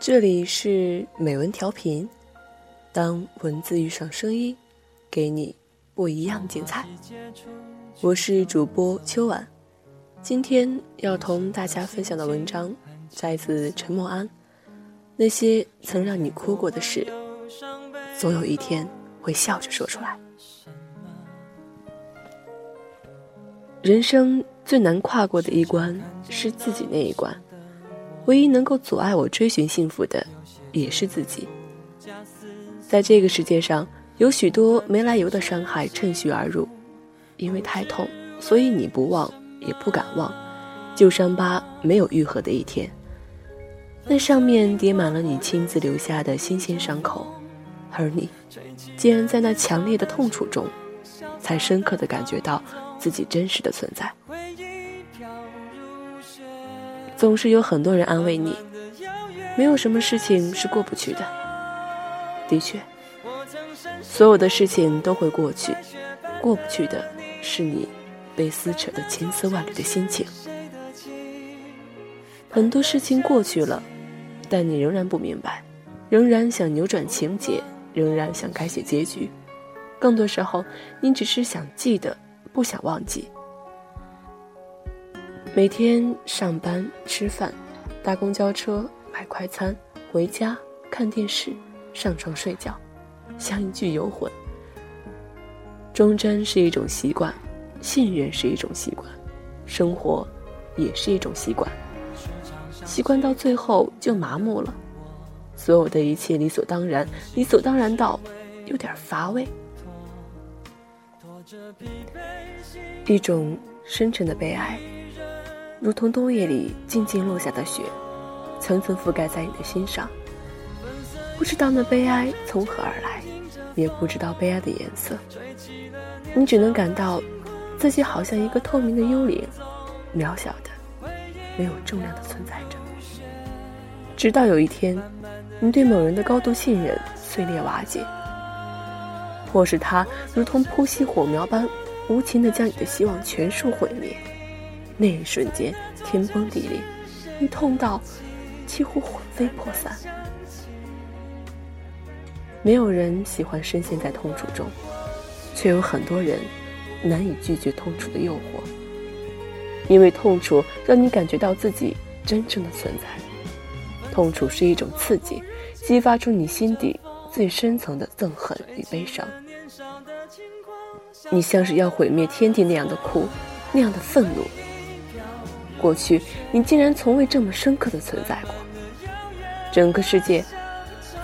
这里是美文调频，当文字遇上声音，给你不一样精彩。我是主播秋晚，今天要同大家分享的文章摘自陈默安。那些曾让你哭过的事，总有一天会笑着说出来。人生最难跨过的一关是自己那一关，唯一能够阻碍我追寻幸福的，也是自己。在这个世界上，有许多没来由的伤害趁虚而入，因为太痛，所以你不忘也不敢忘，旧伤疤没有愈合的一天。那上面叠满了你亲自留下的新鲜伤口，而你，竟然在那强烈的痛楚中，才深刻的感觉到自己真实的存在。总是有很多人安慰你，没有什么事情是过不去的。的确，所有的事情都会过去，过不去的是你被撕扯的千丝万缕的心情。很多事情过去了。但你仍然不明白，仍然想扭转情节，仍然想改写结局。更多时候，你只是想记得，不想忘记。每天上班、吃饭、搭公交车、买快餐、回家、看电视、上床睡觉，像一具游魂。忠贞是一种习惯，信任是一种习惯，生活也是一种习惯。习惯到最后就麻木了，所有的一切理所当然，理所当然到有点乏味。一种深沉的悲哀，如同冬夜里静静落下的雪，层层覆盖在你的心上。不知道那悲哀从何而来，也不知道悲哀的颜色，你只能感到自己好像一个透明的幽灵，渺小的。没有重量的存在着，直到有一天，你对某人的高度信任碎裂瓦解，或是他如同扑熄火苗般无情的将你的希望全数毁灭，那一瞬间天崩地裂，你痛到几乎魂飞魄散。没有人喜欢深陷在痛楚中，却有很多人难以拒绝痛楚的诱惑。因为痛楚让你感觉到自己真正的存在，痛楚是一种刺激，激发出你心底最深层的憎恨与悲伤。你像是要毁灭天地那样的哭，那样的愤怒。过去你竟然从未这么深刻的存在过，整个世界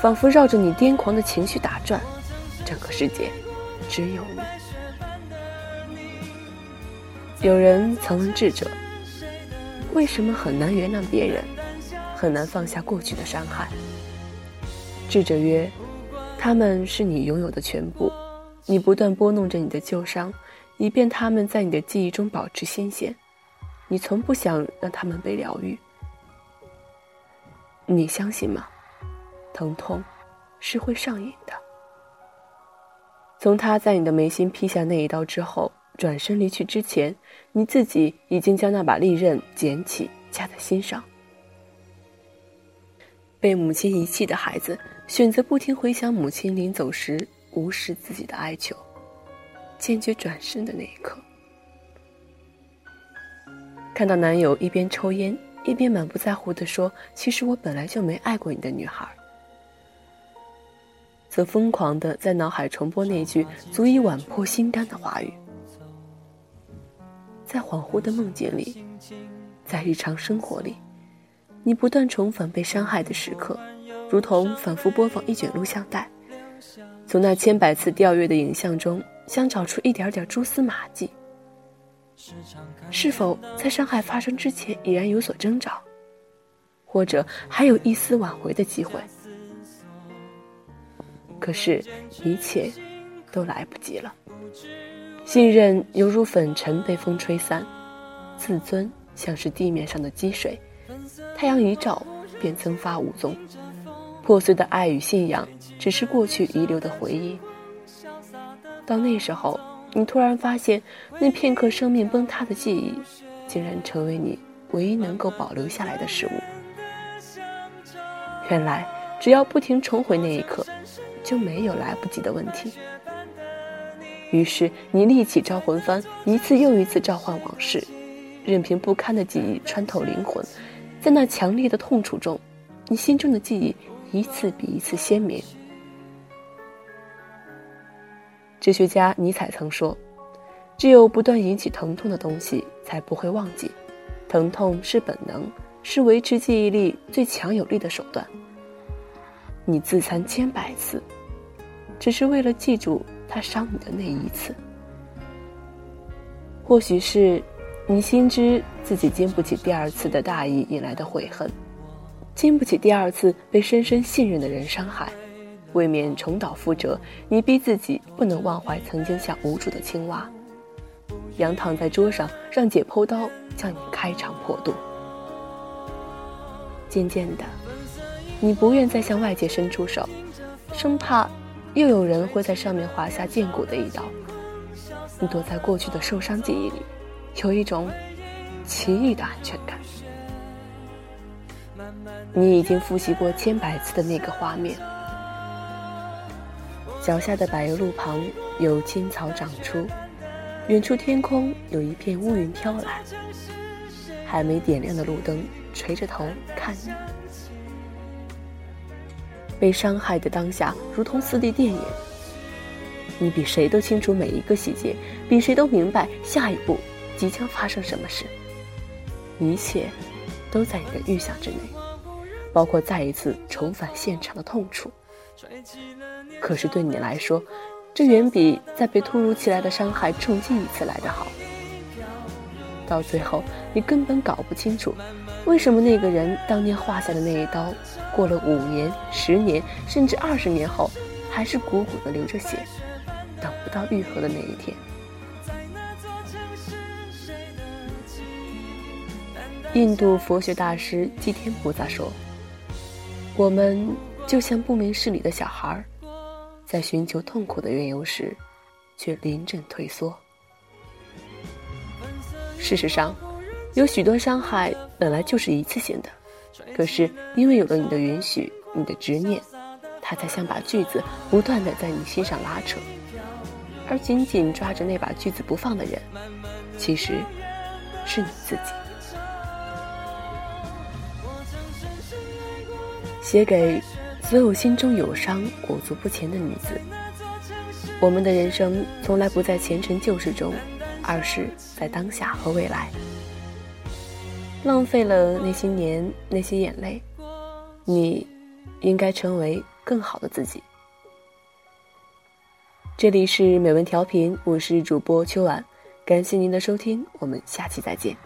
仿佛绕着你癫狂的情绪打转，整个世界只有你。有人曾问智者：“为什么很难原谅别人，很难放下过去的伤害？”智者曰：“他们是你拥有的全部，你不断拨弄着你的旧伤，以便他们在你的记忆中保持新鲜。你从不想让他们被疗愈。你相信吗？疼痛是会上瘾的。从他在你的眉心劈下那一刀之后。”转身离去之前，你自己已经将那把利刃捡起，夹在心上。被母亲遗弃的孩子，选择不停回想母亲临走时无视自己的哀求，坚决转身的那一刻，看到男友一边抽烟一边满不在乎地说：“其实我本来就没爱过你的女孩。”则疯狂的在脑海重播那句足以剜破心肝的话语。在恍惚的梦境里，在日常生活里，你不断重返被伤害的时刻，如同反复播放一卷录像带，从那千百次调阅的影像中，想找出一点点蛛丝马迹。是否在伤害发生之前已然有所征兆，或者还有一丝挽回的机会？可是，一切都来不及了。信任犹如粉尘被风吹散，自尊像是地面上的积水，太阳一照便蒸发无踪。破碎的爱与信仰，只是过去遗留的回忆。到那时候，你突然发现，那片刻生命崩塌的记忆，竟然成为你唯一能够保留下来的事物。原来，只要不停重回那一刻，就没有来不及的问题。于是，你立起招魂幡，一次又一次召唤往事，任凭不堪的记忆穿透灵魂，在那强烈的痛楚中，你心中的记忆一次比一次鲜明。哲学家尼采曾说：“只有不断引起疼痛的东西，才不会忘记。疼痛是本能，是维持记忆力最强有力的手段。你自残千百次，只是为了记住他伤你的那一次。或许是，你心知自己经不起第二次的大意引来的悔恨，经不起第二次被深深信任的人伤害。”未免重蹈覆辙，你逼自己不能忘怀曾经像无主的青蛙，仰躺在桌上，让解剖刀将你开肠破肚。渐渐的，你不愿再向外界伸出手，生怕又有人会在上面划下剑骨的一刀。你躲在过去的受伤记忆里，有一种奇异的安全感。你已经复习过千百次的那个画面。脚下的柏油路旁有青草长出，远处天空有一片乌云飘来。还没点亮的路灯垂着头看你，被伤害的当下如同四 D 电影。你比谁都清楚每一个细节，比谁都明白下一步即将发生什么事。一切都在你的预想之内，包括再一次重返现场的痛楚。可是对你来说，这远比在被突如其来的伤害重击一次来得好。到最后，你根本搞不清楚，为什么那个人当年划下的那一刀，过了五年、十年，甚至二十年后，还是鼓鼓的流着血，等不到愈合的那一天。印度佛学大师祭天菩萨说：“我们。”就像不明事理的小孩，在寻求痛苦的缘由时，却临阵退缩。事实上，有许多伤害本来就是一次性的，可是因为有了你的允许、你的执念，它才像把锯子不断的在你心上拉扯。而紧紧抓着那把锯子不放的人，其实是你自己。写给。所有心中有伤、裹足不前的女子，我们的人生从来不在前尘旧事中，而是在当下和未来。浪费了那些年、那些眼泪，你应该成为更好的自己。这里是美文调频，我是主播秋婉，感谢您的收听，我们下期再见。